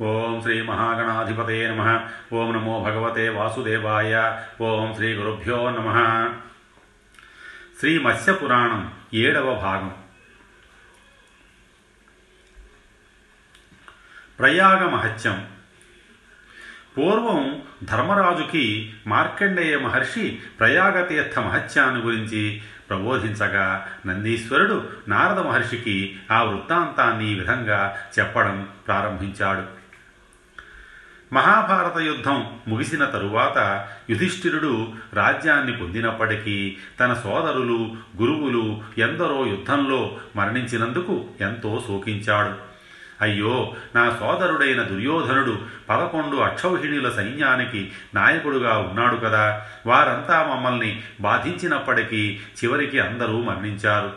ఓం శ్రీ మహాగణాధిపతే నమ. ఓం నమో భగవతే వాసుదేవాయ. ఓం శ్రీ గురుభ్యో నమ. శ్రీ మత్స్య పురాణం ఏడవ భాగం. ప్రయాగ మహత్యం పూర్వం ధర్మరాజుకి మార్కండేయ మహర్షి ప్రయాగతీర్థ మహత్యాన్ని గురించి ప్రబోధించగా నందీశ్వరుడు నారద మహర్షికి ఆ వృత్తాంతాన్ని ఈ విధంగా చెప్పడం ప్రారంభించాడు. మహాభారత యుద్ధం ముగిసిన తరువాత యుధిష్ఠిరుడు రాజ్యాన్ని పొందినప్పటికీ తన సోదరులు గురువులు ఎందరో యుద్ధంలో మరణించినందుకు ఎంతో శోకించాడు. అయ్యో నా సోదరుడైన దుర్యోధనుడు పదకొండు అక్షౌహిణుల సైన్యానికి నాయకుడుగా ఉన్నాడు కదా. వారంతా మమ్మల్ని బాధించినప్పటికీ చివరికి అందరూ మరణించారు.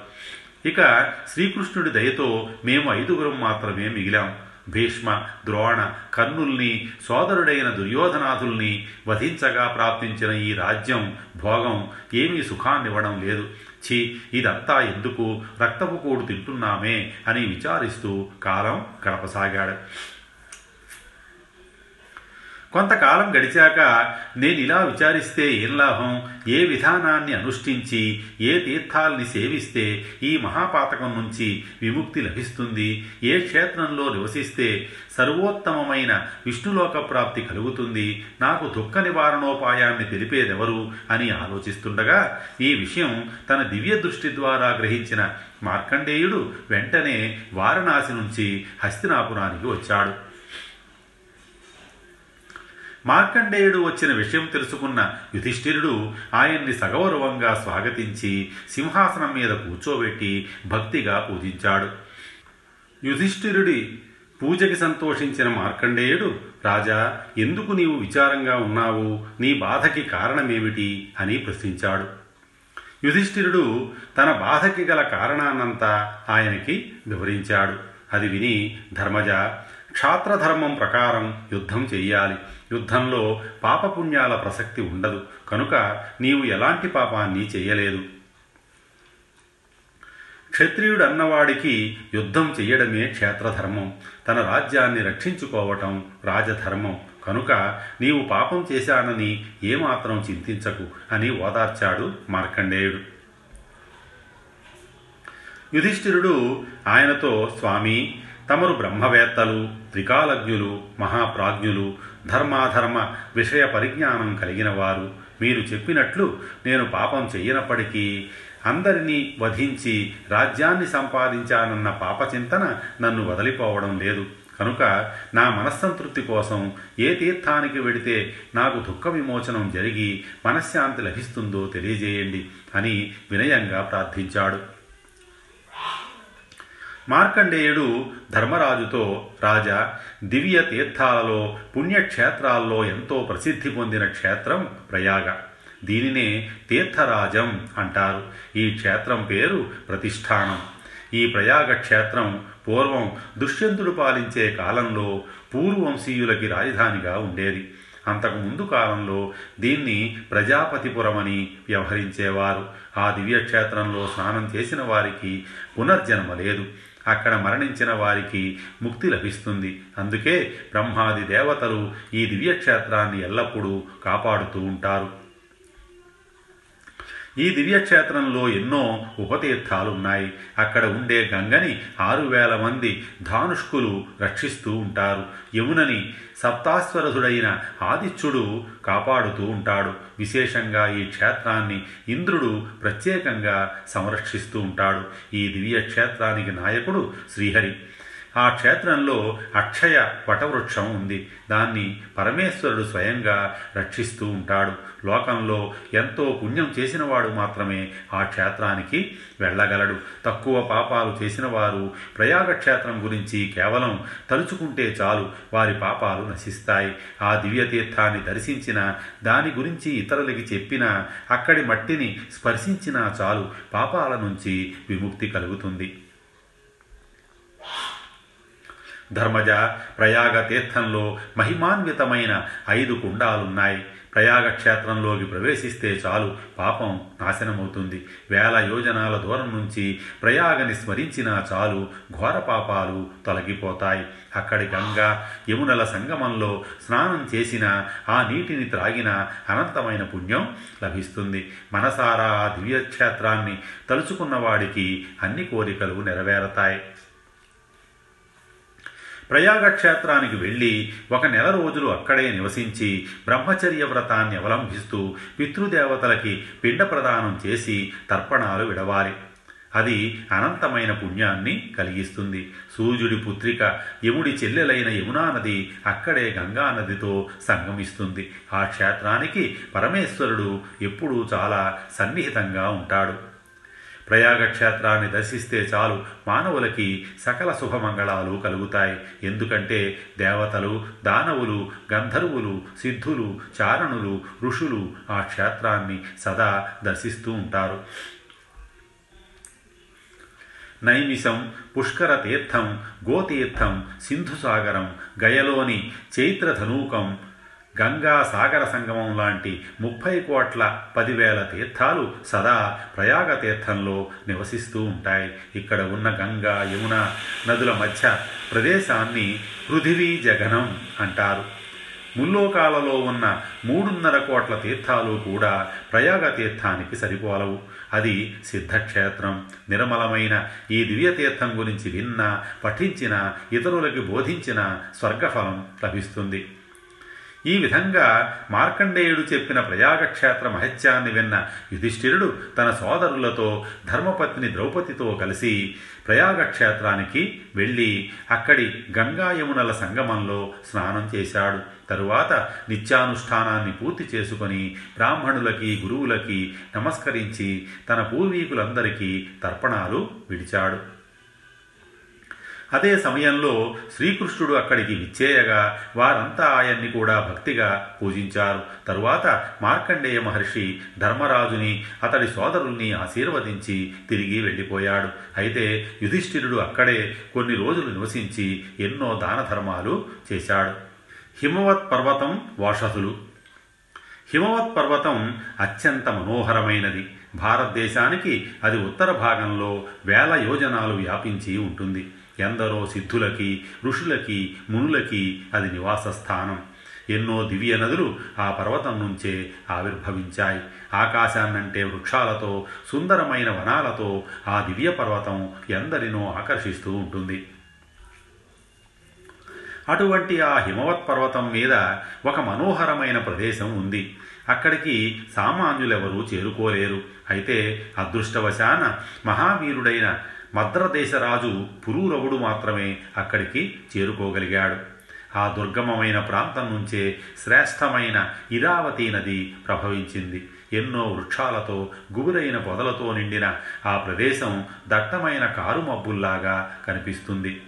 ఇక శ్రీకృష్ణుడి దయతో మేము ఐదుగురం మాత్రమే మిగిలాం. భీష్మ ద్రోణ కర్ణుల్ని సోదరుడైన దుర్యోధనాథుల్ని వధించగా ప్రాప్తించిన ఈ రాజ్యం భోగం ఏమీ సుఖాన్నివ్వడం లేదు. ఛీ ఇదంతా ఎందుకు? రక్తపు కూడు తింటున్నామే అని విచారిస్తూ కాలం గడపసాగాడు. కొంతకాలం గడిచాక నేను ఇలా విచారిస్తే ఏం లాభం? ఏ విధానాన్ని అనుష్ఠించి ఏ తీర్థాల్ని సేవిస్తే ఈ మహాపాతకం నుంచి విముక్తి లభిస్తుంది? ఏ క్షేత్రంలో నివసిస్తే సర్వోత్తమమైన విష్ణులోక ప్రాప్తి కలుగుతుంది? నాకు దుఃఖ నివారణోపాయాన్ని తెలిపేదెవరు అని ఆలోచిస్తుండగా ఈ విషయం తన దివ్య దృష్టి ద్వారా గ్రహించిన మార్కండేయుడు వెంటనే వారణాసి నుంచి హస్తినాపురానికి వచ్చాడు. మార్కండేయుడు వచ్చిన విషయం తెలుసుకున్న యుధిష్ఠిరుడు ఆయన్ని సగౌరవంగా స్వాగతించి సింహాసనం మీద కూర్చోబెట్టి భక్తిగా పూజించాడు. యుధిష్ఠిరుడి పూజకి సంతోషించిన మార్కండేయుడు రాజా ఎందుకు నీవు విచారంగా ఉన్నావు? నీ బాధకి కారణమేమిటి? అని ప్రశ్నించాడు. యుధిష్ఠిరుడు తన బాధకి గల కారణాన్నంతా ఆయనకి వివరించాడు. అది విని ధర్మజ క్షాత్రధర్మం ప్రకారం యుద్ధం చెయ్యాలి. యుద్ధంలో పాపపుణ్యాల ప్రసక్తి ఉండదు. కనుక నీవు ఎలాంటి పాపాన్ని చేయలేదు క్షత్రియుడు అన్నవాడికి యుద్ధం చెయ్యడమే క్షేత్రధర్మం. తన రాజ్యాన్ని రక్షించుకోవటం రాజధర్మం. కనుక నీవు పాపం చేశానని ఏమాత్రం చింతించకు అని ఓదార్చాడు మార్కండేయుడు. యుధిష్ఠిరుడు ఆయనతో స్వామి తమరు బ్రహ్మవేత్తలు త్రికాలజ్ఞులు మహాప్రాజ్ఞులు ధర్మాధర్మ విషయ పరిజ్ఞానం కలిగిన వారు. మీరు చెప్పినట్లు నేను పాపం చెయ్యనప్పటికీ అందరినీ వధించి రాజ్యాన్ని సంపాదించానన్న పాపచింతన నన్ను వదిలిపోవడం లేదు. కనుక నా మనస్సంతృప్తి కోసం ఏ తీర్థానికి వెడితే నాకు దుఃఖ విమోచనం జరిగి మనశ్శాంతి లభిస్తుందో తెలియజేయండి అని వినయంగా ప్రార్థించాడు. మార్కండేయుడు ధర్మరాజుతో రాజా దివ్య తీర్థాలలో పుణ్యక్షేత్రాల్లో ఎంతో ప్రసిద్ధి పొందిన క్షేత్రం ప్రయాగ. దీనినే తీర్థరాజం అంటారు. ఈ క్షేత్రం పేరు ప్రతిష్టానం ఈ ప్రయాగ క్షేత్రం పూర్వం దుష్యంతుడు పాలించే కాలంలో పూర్వవంశీయులకి రాజధానిగా ఉండేది. అంతకు ముందు కాలంలో దీన్ని ప్రజాపతిపురమని వ్యవహరించేవారు. ఆ దివ్యక్షేత్రంలో స్నానం చేసిన వారికి పునర్జన్మ లేదు. అక్కడ మరణించిన వారికి ముక్తి లభిస్తుంది. అందుకే బ్రహ్మాది దేవతలు ఈ దివ్యక్షేత్రాన్ని ఎల్లప్పుడూ కాపాడుతూ ఉంటారు. ఈ దివ్యక్షేత్రంలో ఎన్నో ఉపతీర్థాలున్నాయి. అక్కడ ఉండే గంగని ఆరు వేల మంది ధానుష్కులు రక్షిస్తూ ఉంటారు. యమునని సప్తాస్వరసుడైన ఆదిత్యుడు కాపాడుతూ ఉంటాడు. విశేషంగా ఈ క్షేత్రాన్ని ఇంద్రుడు ప్రత్యేకంగా సంరక్షిస్తూ ఉంటాడు. ఈ దివ్య క్షేత్రానికి నాయకుడు శ్రీహరి. ఆ క్షేత్రంలో అక్షయ వటవృక్షం ఉంది. దాన్ని పరమేశ్వరుడు స్వయంగా రక్షిస్తూ ఉంటాడు. లోకంలో ఎంతో పుణ్యం చేసినవాడు మాత్రమే ఆ క్షేత్రానికి వెళ్ళగలడు. తక్కువ పాపాలు చేసిన వారు ప్రయాగ క్షేత్రం గురించి కేవలం తలుచుకుంటే చాలు వారి పాపాలు నశిస్తాయి. ఆ దివ్యతీర్థాన్ని దర్శించిన దాని గురించి ఇతరులకి చెప్పినా అక్కడి మట్టిని స్పర్శించినా చాలు పాపాల నుంచి విముక్తి కలుగుతుంది. ధర్మజ ప్రయాగ తీర్థంలో మహిమాన్వితమైన ఐదు కుండాలున్నాయి. ప్రయాగ క్షేత్రంలోకి ప్రవేశిస్తే చాలు పాపం నాశనమవుతుంది. వేల యోజనాల దూరం నుంచి ప్రయాగని స్మరించినా చాలు ఘోర పాపాలు తొలగిపోతాయి. అక్కడి గంగా యమునల సంగమంలో స్నానం చేసిన ఆ నీటిని త్రాగిన అనంతమైన పుణ్యం లభిస్తుంది. మనసారా ఆ దివ్యక్షేత్రాన్ని తలుచుకున్నవాడికి అన్ని కోరికలు నెరవేరతాయి. ప్రయాగ క్షేత్రానికి వెళ్ళి ఒక నెల రోజులు అక్కడే నివసించి బ్రహ్మచర్య వ్రతాన్ని అవలంబిస్తూ పితృదేవతలకి పిండ ప్రదానం చేసి తర్పణాలు విడవాలి. అది అనంతమైన పుణ్యాన్ని కలిగిస్తుంది. సూర్యుడి పుత్రిక యముడి చెల్లెలైన యమునా నది అక్కడే గంగా నదితో సంగమిస్తుంది. ఆ క్షేత్రానికి పరమేశ్వరుడు ఎప్పుడూ చాలా సన్నిహితంగా ఉంటాడు. ప్రయాగ క్షేత్రాన్ని దర్శిస్తే చాలు మానవులకి సకల శుభమంగళాలు కలుగుతాయి. ఎందుకంటే దేవతలు దానవులు గంధర్వులు సిద్ధులు చారణులు ఋషులు ఆ క్షేత్రాన్ని సదా దర్శిస్తూ ఉంటారు. నైమిషం పుష్కర తీర్థం గోతీర్థం సింధుసాగరం గయలోని చైత్రధనూకం గంగా సాగర సంగమం లాంటి ముప్పై కోట్ల పదివేల తీర్థాలు సదా ప్రయాగ తీర్థంలో నివసిస్తూ ఉంటాయి. ఇక్కడ ఉన్న గంగా యమున నదుల మధ్య ప్రదేశాన్ని పృథివీ జగనం అంటారు. ముల్లోకాలలో ఉన్న మూడున్నర కోట్ల తీర్థాలు కూడా ప్రయాగ తీర్థానికి సరిపోలవు. అది సిద్ధక్షేత్రం. నిర్మలమైన ఈ దివ్యతీర్థం గురించి విన్న పఠించిన ఇతరులకి బోధించిన స్వర్గఫలం లభిస్తుంది. ఈ విధంగా మార్కండేయుడు చెప్పిన ప్రయాగక్షేత్ర మహత్యాన్ని విన్న యుధిష్ఠిరుడు తన సోదరులతో ధర్మపత్ని ద్రౌపదితో కలిసి ప్రయాగక్షేత్రానికి వెళ్ళి అక్కడి గంగాయమునల సంగమంలో స్నానం చేశాడు. తరువాత నిత్యానుష్ఠానాన్ని పూర్తి చేసుకొని బ్రాహ్మణులకి గురువులకి నమస్కరించి తన పూర్వీకులందరికీ తర్పణాలు విడిచాడు. అదే సమయంలో శ్రీకృష్ణుడు అక్కడికి విచ్చేయగా వారంతా ఆయన్ని కూడా భక్తిగా పూజించారు. తరువాత మార్కండేయ మహర్షి ధర్మరాజుని అతడి సోదరుల్ని ఆశీర్వదించి తిరిగి వెళ్ళిపోయాడు. అయితే యుధిష్ఠిరుడు అక్కడే కొన్ని రోజులు నివసించి ఎన్నో దాన ధర్మాలు చేశాడు. హిమవత్ పర్వతం వాషసులు. హిమవత్ పర్వతం అత్యంత మనోహరమైనది. భారతదేశానికి అది ఉత్తర భాగంలో వేల యోజనాలు వ్యాపించి ఉంటుంది. ఎందరో సిద్ధులకి ఋషులకి మునులకి అది నివాస స్థానం ఎన్నో దివ్య నదులు ఆ పర్వతం నుంచే ఆవిర్భవించాయి. ఆకాశాన్నంటే వృక్షాలతో సుందరమైన వనాలతో ఆ దివ్య పర్వతం ఎందరినో ఆకర్షిస్తూ ఉంటుంది. అటువంటి ఆ హిమవత్ పర్వతం మీద ఒక మనోహరమైన ప్రదేశం ఉంది. అక్కడికి సామాన్యులెవరూ చేరుకోలేరు. అయితే అదృష్టవశాన మహావీరుడైన మద్రదేశరాజు పురూరవుడు మాత్రమే అక్కడికి చేరుకోగలిగాడు. ఆ దుర్గమమైన ప్రాంతం నుంచే శ్రేష్టమైన ఇరావతి నది ప్రభవించింది. ఎన్నో వృక్షాలతో గుబురైన పొదలతో నిండిన ఆ ప్రదేశం దట్టమైన కారుమబ్బుల్లాగా కనిపిస్తుంది.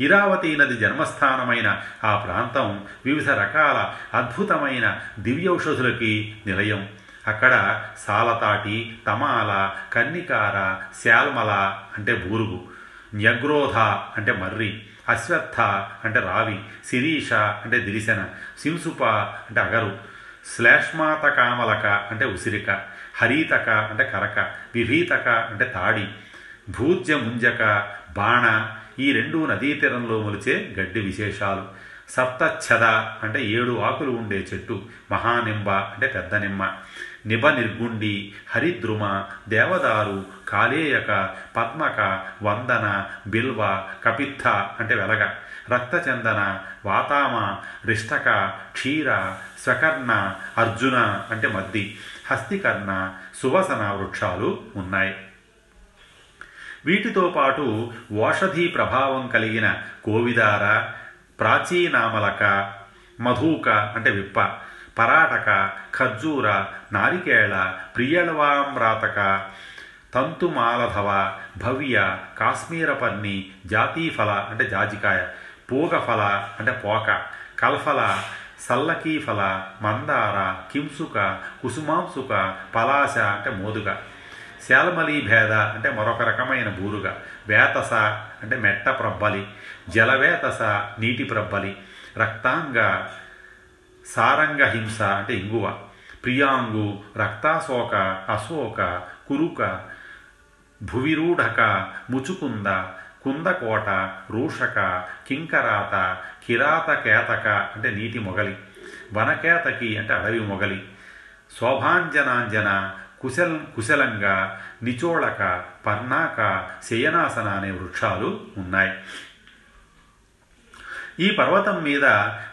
ఇరావతి నది జన్మస్థానమైన ఆ ప్రాంతం వివిధ రకాల అద్భుతమైన దివ్యౌషధులకి నిలయం. అక్కడ సాలతాటి తమాల కన్నికార శాల్మల అంటే బూరుగు న్యగ్రోధ అంటే మర్రి అశ్వత్థ అంటే రావి శిరీష అంటే దిరిశన సింసుప అంటే అగరు శ్లేష్మాత కామలక అంటే ఉసిరిక హరీతక అంటే కరక విభీతక అంటే తాడి భూజ్య ముంజక బాణ ఈ రెండు నదీ తీరంలో మొలిచే గడ్డి విశేషాలు. సప్తఛద అంటే ఏడు ఆకులు ఉండే చెట్టు మహానింబ అంటే పెద్ద నిమ్మ నిబ నిర్గుండి హరిద్రుమ దేవదారు కాలేయక పద్మక వందన బిల్వ కపిత్థ అంటే వెలగ రక్తచందన వాతామ రిష్టక క్షీర స్వకర్ణ అర్జున అంటే మద్ది హస్తికర్ణ సువసన వృక్షాలు ఉన్నాయి. వీటితో పాటు ఓషధీ ప్రభావం కలిగిన కోవిదార ప్రాచీనామలక మధూక అంటే విప్ప పరాటక ఖర్జూర నారికేళ ప్రియళవామ్రాతక తంతుమాలధవ భవ్య కాశ్మీరపర్ణి జాతీఫల అంటే జాజికాయ పూగఫల అంటే పోక కల్ఫల సల్లకీఫల మందార కింసుక కుసుమాంసుక పలాశ అంటే మోదుగ శాలమలీ భేద అంటే మరొక రకమైన బూరుగ. వేతస అంటే మెట్ట ప్రబ్బలి జలవేతస నీటి ప్రబ్బలి రక్తాంగ సారంగ హింస అంటే ఇంగువ ప్రియాంగు రక్తాశోక అశోక కురుక భువిరూఢక ముచుకుంద కుందకోట రూషక కింకరాత కిరాతకేతక అంటే నీటి మొగలి వనకేతకి అంటే అడవి మొగలి శోభాంజనాంజన కుశల్ కుశలంగా నిచోళక పర్ణాక శయనాసన అనే వృక్షాలు ఉన్నాయి. ఈ పర్వతం మీద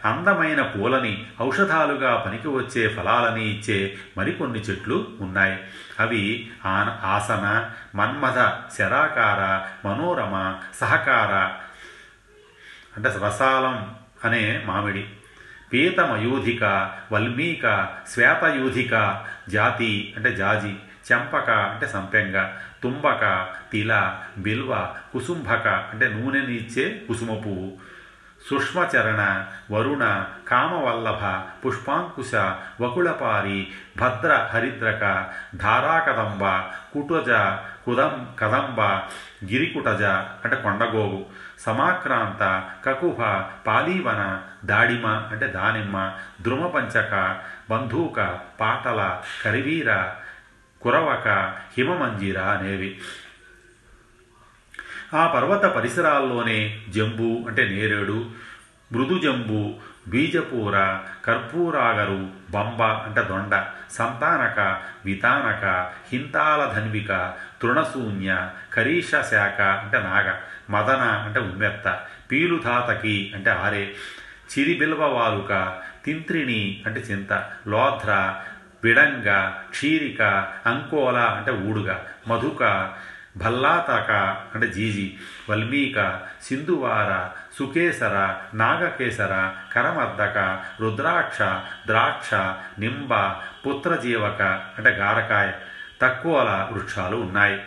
అందమైన పూలని ఔషధాలుగా పనికి వచ్చే ఫలాలని ఇచ్చే మరికొన్ని చెట్లు ఉన్నాయి. అవి ఆన ఆసన మన్మథ శరాకార మనోరమ సహకార అంటే రసాలం అనే మామిడి పీతమయూధిక వల్మీక శ్వేతయూధిక జాతి అంటే జాజి చెంపక అంటే సంపెంగ తుంబక తిల బిల్వ కుసుంభక అంటే నూనెనిచ్చే కుసుమ పువ్వు సుష్మచరణ వరుణ కామవల్లభ పుష్పాంకుశ వకుళపారి భద్ర హరిద్రక ధారాకదంబ కుటజ కుదం కదంబ గిరికుటజ అంటే కొండగోగు సమాక్రాంత కకుభ పాలీవన దాడిమ అంటే దానిమ్మ ద్రుమపంచక బంధూక పాటల కరివీర కురవక హిమమంజీర అనేవి. ఆ పర్వత పరిసరాల్లోనే జంబు అంటే నేరేడు మృదు జంబు బీజపూర కర్పూరాగరు బంబ అంటే దొండ సంతానక వితానక హింతాల ధన్విక తృణశూన్య కరీష శాఖ అంటే నాగ మదన అంటే ఉమ్మెత్త పీలుధాతకి అంటే ఆరే. చిరిబిల్వవాలుక తింత్రిణి అంటే చింత లోధ్ర విడంగ క్షీరిక అంకోల అంటే ఊడుగ మధుక భల్లాతక అంటే జీజి వల్మీక సింధువార సుకేసర నాగకేసర కరమర్దక రుద్రాక్ష ద్రాక్ష నింబ పుత్రజీవక అంటే గారకాయ తక్కువల వృక్షాలు ఉన్నాయి.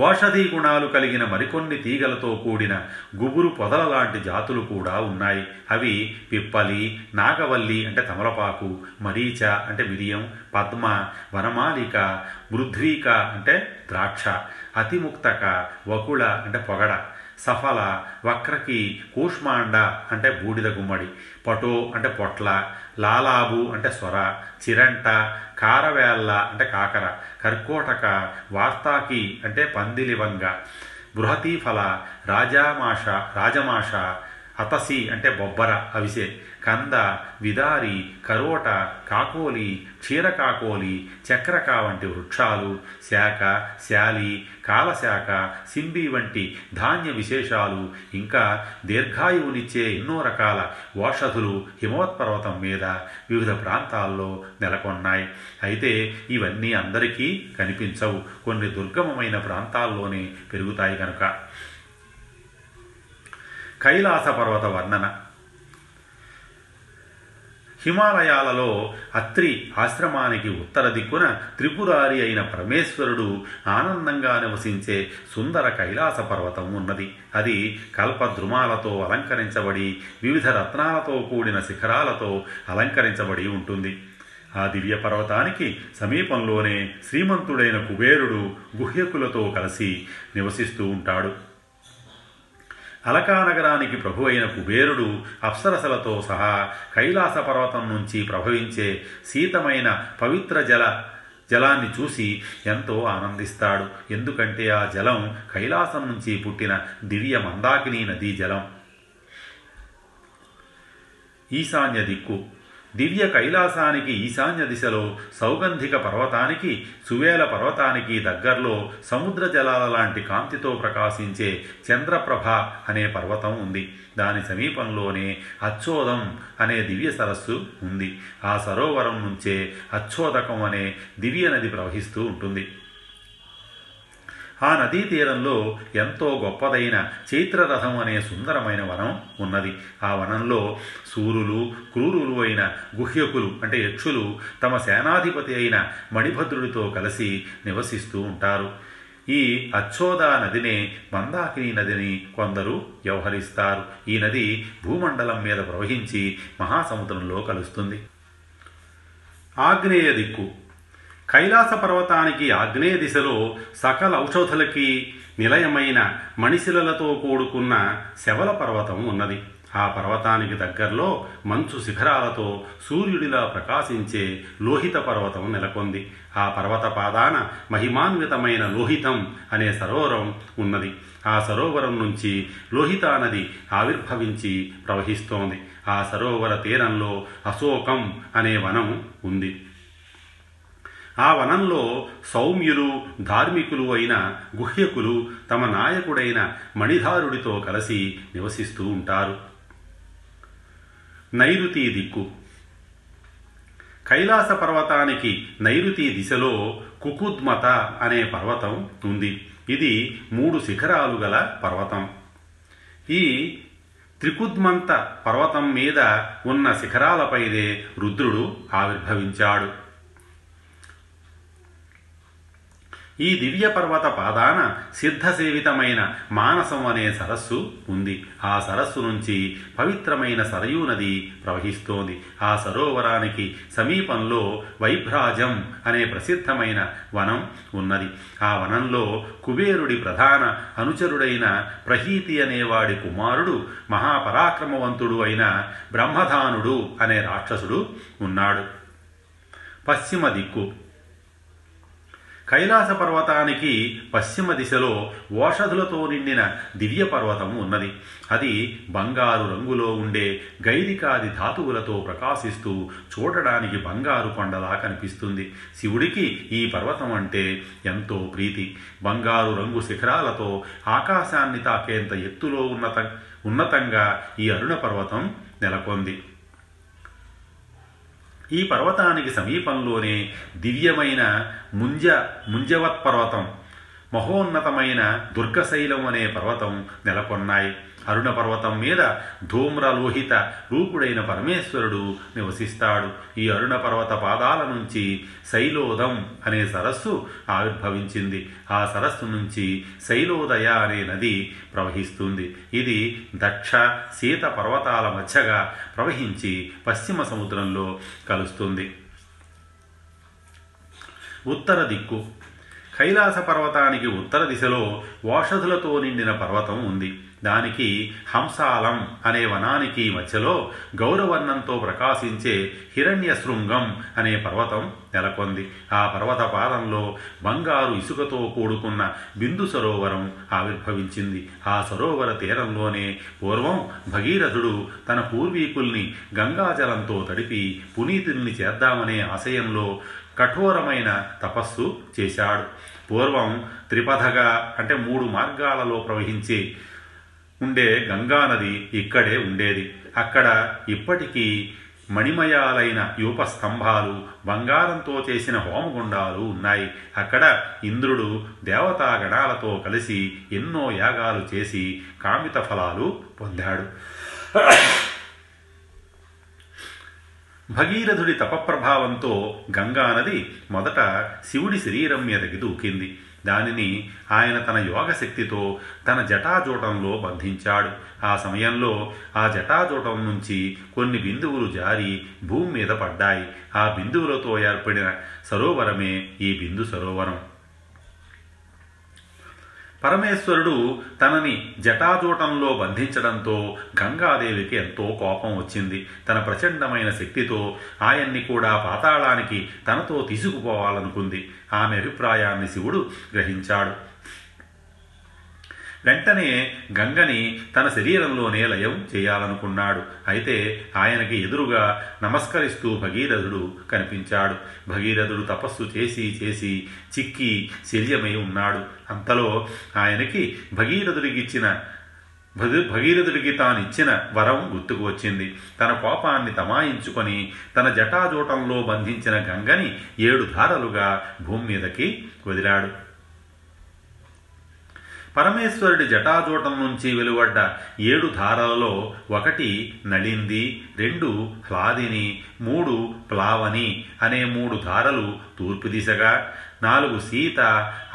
ఓషధీ గుణాలు కలిగిన మరికొన్ని తీగలతో కూడిన గుబురు పొదల లాంటి జాతులు కూడా ఉన్నాయి. అవి పిప్పలి నాగవల్లి అంటే తమలపాకు మరీచ అంటే మిరియం పద్మ వనమాలిక మృద్వీక అంటే ద్రాక్ష అతిముక్తక వకుళ అంటే పొగడ. సఫల వక్రకి కూష్మాండ అంటే బూడిద గుమ్మడి పటో అంటే పొట్ల లాలాబు అంటే సొర చిరంట కారవేళ్ళ అంటే కాకర కర్కోటక వార్తాకి అంటే పందిలివంగ బృహతీఫల రాజామాష రాజమాష అతసి అంటే బొబ్బర అవిసే కంద విదారి కరోట కాకోలి క్షీరకాకోలి చక్రక వంటి వృక్షాలు శాఖ శాలి కాలశాఖ సింబి వంటి ధాన్య విశేషాలు ఇంకా దీర్ఘాయువునిచ్చే ఎన్నో రకాల ఓషధులు హిమవత్పర్వతం మీద వివిధ ప్రాంతాల్లో నెలకొన్నాయి. అయితే ఇవన్నీ అందరికీ కనిపించవు. కొన్ని దుర్గమమైన ప్రాంతాల్లోనే పెరుగుతాయి కనుక కైలాస పర్వత వర్ణన. హిమాలయాలలో అత్రి ఆశ్రమానికి ఉత్తర దిక్కున త్రిపురారి అయిన పరమేశ్వరుడు ఆనందంగా నివసించే సుందర కైలాస పర్వతం ఉన్నది. అది కల్పద్రుమాలతో అలంకరించబడి వివిధ రత్నాలతో కూడిన శిఖరాలతో అలంకరించబడి ఉంటుంది. ఆ దివ్య పర్వతానికి సమీపంలోనే శ్రీమంతుడైన కుబేరుడు గుహ్యకులతో కలిసి నివసిస్తూ ఉంటాడు. అలకానగరానికి ప్రభు అయిన కుబేరుడు అప్సరసలతో సహా కైలాస పర్వతం నుంచి ప్రభవించే శీతమైన పవిత్ర జల జలాన్ని చూసి ఎంతో ఆనందిస్తాడు. ఎందుకంటే ఆ జలం కైలాసం నుంచి పుట్టిన దివ్య మందాకిని నదీ జలం. ఈశాన్య దిక్కు దివ్య కైలాసానికి ఈశాన్య దిశలో సౌగంధిక పర్వతానికి సువేల పర్వతానికి దగ్గరలో సముద్ర జలాల లాంటి కాంతితో ప్రకాశించే చంద్రప్రభ అనే పర్వతం ఉంది. దాని సమీపంలోనే అచ్చోదం అనే దివ్య సరస్సు ఉంది. ఆ సరోవరం నుంచే అచ్చోదకం అనే దివ్య నది ప్రవహిస్తూ ఉంటుంది. ఆ నదీ తీరంలో ఎంతో గొప్పదైన చైత్రరథం అనే సుందరమైన వనం ఉన్నది. ఆ వనంలో సూరులు క్రూరులు అయిన గుహ్యకులు అంటే యక్షులు తమ సేనాధిపతి అయిన మణిభద్రుడితో కలిసి నివసిస్తూ ఉంటారు. ఈ అచ్చోదా నదినే మందాకిని నదిని కొందరు వ్యవహరిస్తారు. ఈ నది భూమండలం మీద ప్రవహించి మహాసముద్రంలో కలుస్తుంది. ఆగ్నేయ దిక్కు కైలాస పర్వతానికి ఆగ్నేయ దిశలో సకల ఔషధులకి నిలయమైన మణిశిలలతో కూడుకున్న శవల పర్వతం ఉన్నది. ఆ పర్వతానికి దగ్గరలో మంచు శిఖరాలతో సూర్యుడిలా ప్రకాశించే లోహిత పర్వతం నెలకొంది. ఆ పర్వత పాదాన మహిమాన్వితమైన లోహితం అనే సరోవరం ఉన్నది. ఆ సరోవరం నుంచి లోహితా నది ఆవిర్భవించి ప్రవహిస్తోంది. ఆ సరోవర తీరంలో అశోకం అనే వనం ఉంది. ఆ వనంలో సౌమ్యులు ధార్మికులు అయిన గుహ్యకులు తమ నాయకుడైన మణిధారుడితో కలిసి నివసిస్తూ ఉంటారు. నైరుతి దిక్కు. కైలాస పర్వతానికి నైరుతి దిశలో కుకుద్మత అనే పర్వతం ఉంది. ఇది మూడు శిఖరాలు గల పర్వతం. ఈ త్రికుద్మంత పర్వతం మీద ఉన్న శిఖరాలపైనే రుద్రుడు ఆవిర్భవించాడు. ఈ దివ్య పర్వత పాదాన సిద్ధసేవితమైన మానసం అనే సరస్సు ఉంది. ఆ సరస్సు నుంచి పవిత్రమైన సరయూ నది ప్రవహిస్తోంది. ఆ సరోవరానికి సమీపంలో వైభ్రాజం అనే ప్రసిద్ధమైన వనం ఉన్నది. ఆ వనంలో కుబేరుడి ప్రధాన అనుచరుడైన ప్రహీతి అనేవాడి కుమారుడు మహాపరాక్రమవంతుడు అయిన బ్రహ్మధానుడు అనే రాక్షసుడు ఉన్నాడు. పశ్చిమ దిక్కు కైలాస పర్వతానికి పశ్చిమ దిశలో ఓషధులతో నిండిన దివ్య పర్వతం ఉన్నది. అది బంగారు రంగులో ఉండే గైరికాది ధాతువులతో ప్రకాశిస్తూ చూడడానికి బంగారు కొండలా కనిపిస్తుంది. శివుడికి ఈ పర్వతం అంటే ఎంతో ప్రీతి. బంగారు రంగు శిఖరాలతో ఆకాశాన్ని తాకేంత ఎత్తులో ఉన్నత ఉన్నతంగా ఈ అరుణ పర్వతం నెలకొంది. ఈ పర్వతానికి సమీపంలోనే దివ్యమైన ముంజ ముంజవత్ పర్వతం. మహోన్నతమైన దుర్గశైలం అనే పర్వతం నెలకొన్నాయి. అరుణ పర్వతం మీద ధూమ్రలోహిత రూపుడైన పరమేశ్వరుడు నివసిస్తాడు. ఈ అరుణ పర్వత పాదాల నుంచి శైలోదం అనే సరస్సు ఆవిర్భవించింది. ఆ సరస్సు నుంచి శైలోదయ అనే నది ప్రవహిస్తుంది. ఇది దక్ష శీత పర్వతాల మధ్యగా ప్రవహించి పశ్చిమ సముద్రంలో కలుస్తుంది. ఉత్తర దిక్కు. కైలాస పర్వతానికి ఉత్తర దిశలో ఓషధులతో నిండిన పర్వతం ఉంది. దానికి హంసాలం అనే వనానికి మధ్యలో గౌరవర్ణంతో ప్రకాశించే హిరణ్య శృంగం అనే పర్వతం నెలకొంది. ఆ పర్వత పాదంలో బంగారు ఇసుకతో కూడుకున్న బిందు సరోవరం ఆవిర్భవించింది. ఆ సరోవర తీరంలోనే పూర్వం భగీరథుడు తన పూర్వీకుల్ని గంగాజలంతో తడిపి పునీతుల్ని చేద్దామనే ఆశయంలో కఠోరమైన తపస్సు చేశాడు. పూర్వం త్రిపథగా అంటే మూడు మార్గాలలో ప్రవహించే ఉండే గంగానది ఇక్కడే ఉండేది. అక్కడ ఇప్పటికీ మణిమయాలైన యూప స్తంభాలు బంగారంతో చేసిన హోమగుండాలు ఉన్నాయి. అక్కడ ఇంద్రుడు దేవతా గణాలతో కలిసి ఎన్నో యాగాలు చేసి కామిత ఫలాలు పొందాడు. భగీరథుడి తపప్రభావంతో గంగానది మొదట శివుడి శరీరం మీదకి దూకింది. దానిని ఆయన తన యోగశక్తితో తన జటాజూటంలో బంధించాడు. ఆ సమయంలో ఆ జటాజూటం నుంచి కొన్ని బిందువులు జారి భూమి మీద పడ్డాయి. ఆ బిందువులతో ఏర్పడిన సరోవరమే ఈ బిందు సరోవరం. పరమేశ్వరుడు తనని జటాజూటంలో బంధించడంతో గంగాదేవికి ఎంతో కోపం వచ్చింది. తన ప్రచండమైన శక్తితో ఆయన్ని కూడా పాతాళానికి తనతో తీసుకుపోవాలనుకుంది. ఆమె అభిప్రాయాన్ని శివుడు గ్రహించాడు. వెంటనే గంగని తన శరీరంలోనే లయం చేయాలనుకున్నాడు. అయితే ఆయనకి ఎదురుగా నమస్కరిస్తూ భగీరథుడు కనిపించాడు. భగీరథుడు తపస్సు చేసి చేసి చిక్కి శల్యమై ఉన్నాడు. అంతలో ఆయనకి భగీరథుడికిచ్చిన భగీరథుడికి తానిచ్చిన వరం గుర్తుకు వచ్చింది. తన కోపాన్ని తమాయించుకొని తన జటాజూటంలో బంధించిన గంగని ఏడు ధారలుగా భూమి మీదకి వదిలాడు. పరమేశ్వరుడి జటాజూటం నుంచి వెలువడ్డ ఏడు ధారలలో ఒకటి నళింది రెండు హ్లాదిని మూడు ప్లావని అనే మూడు ధారలు తూర్పు దిశగా నాలుగు సీత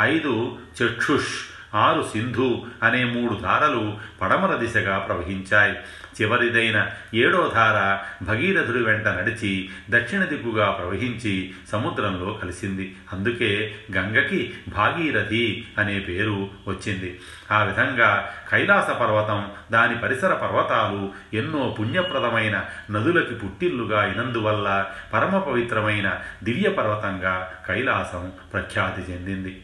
ఐదు చక్షుష్ ఆరు సింధు అనే మూడు ధారలు పడమర దిశగా ప్రవహించాయి. చివరిదైన ఏడో ధార భగీరథుడి వెంట నడిచి దక్షిణ దిక్కుగా ప్రవహించి సముద్రంలో కలిసింది. అందుకే గంగకి భాగీరథి అనే పేరు వచ్చింది. ఆ విధంగా కైలాస పర్వతం దాని పరిసర పర్వతాలు ఎన్నో పుణ్యప్రదమైన నదులకి పుట్టిల్లుగా అయినందువల్ల పరమ పవిత్రమైన దివ్య పర్వతంగా కైలాసం ప్రఖ్యాతి చెందింది.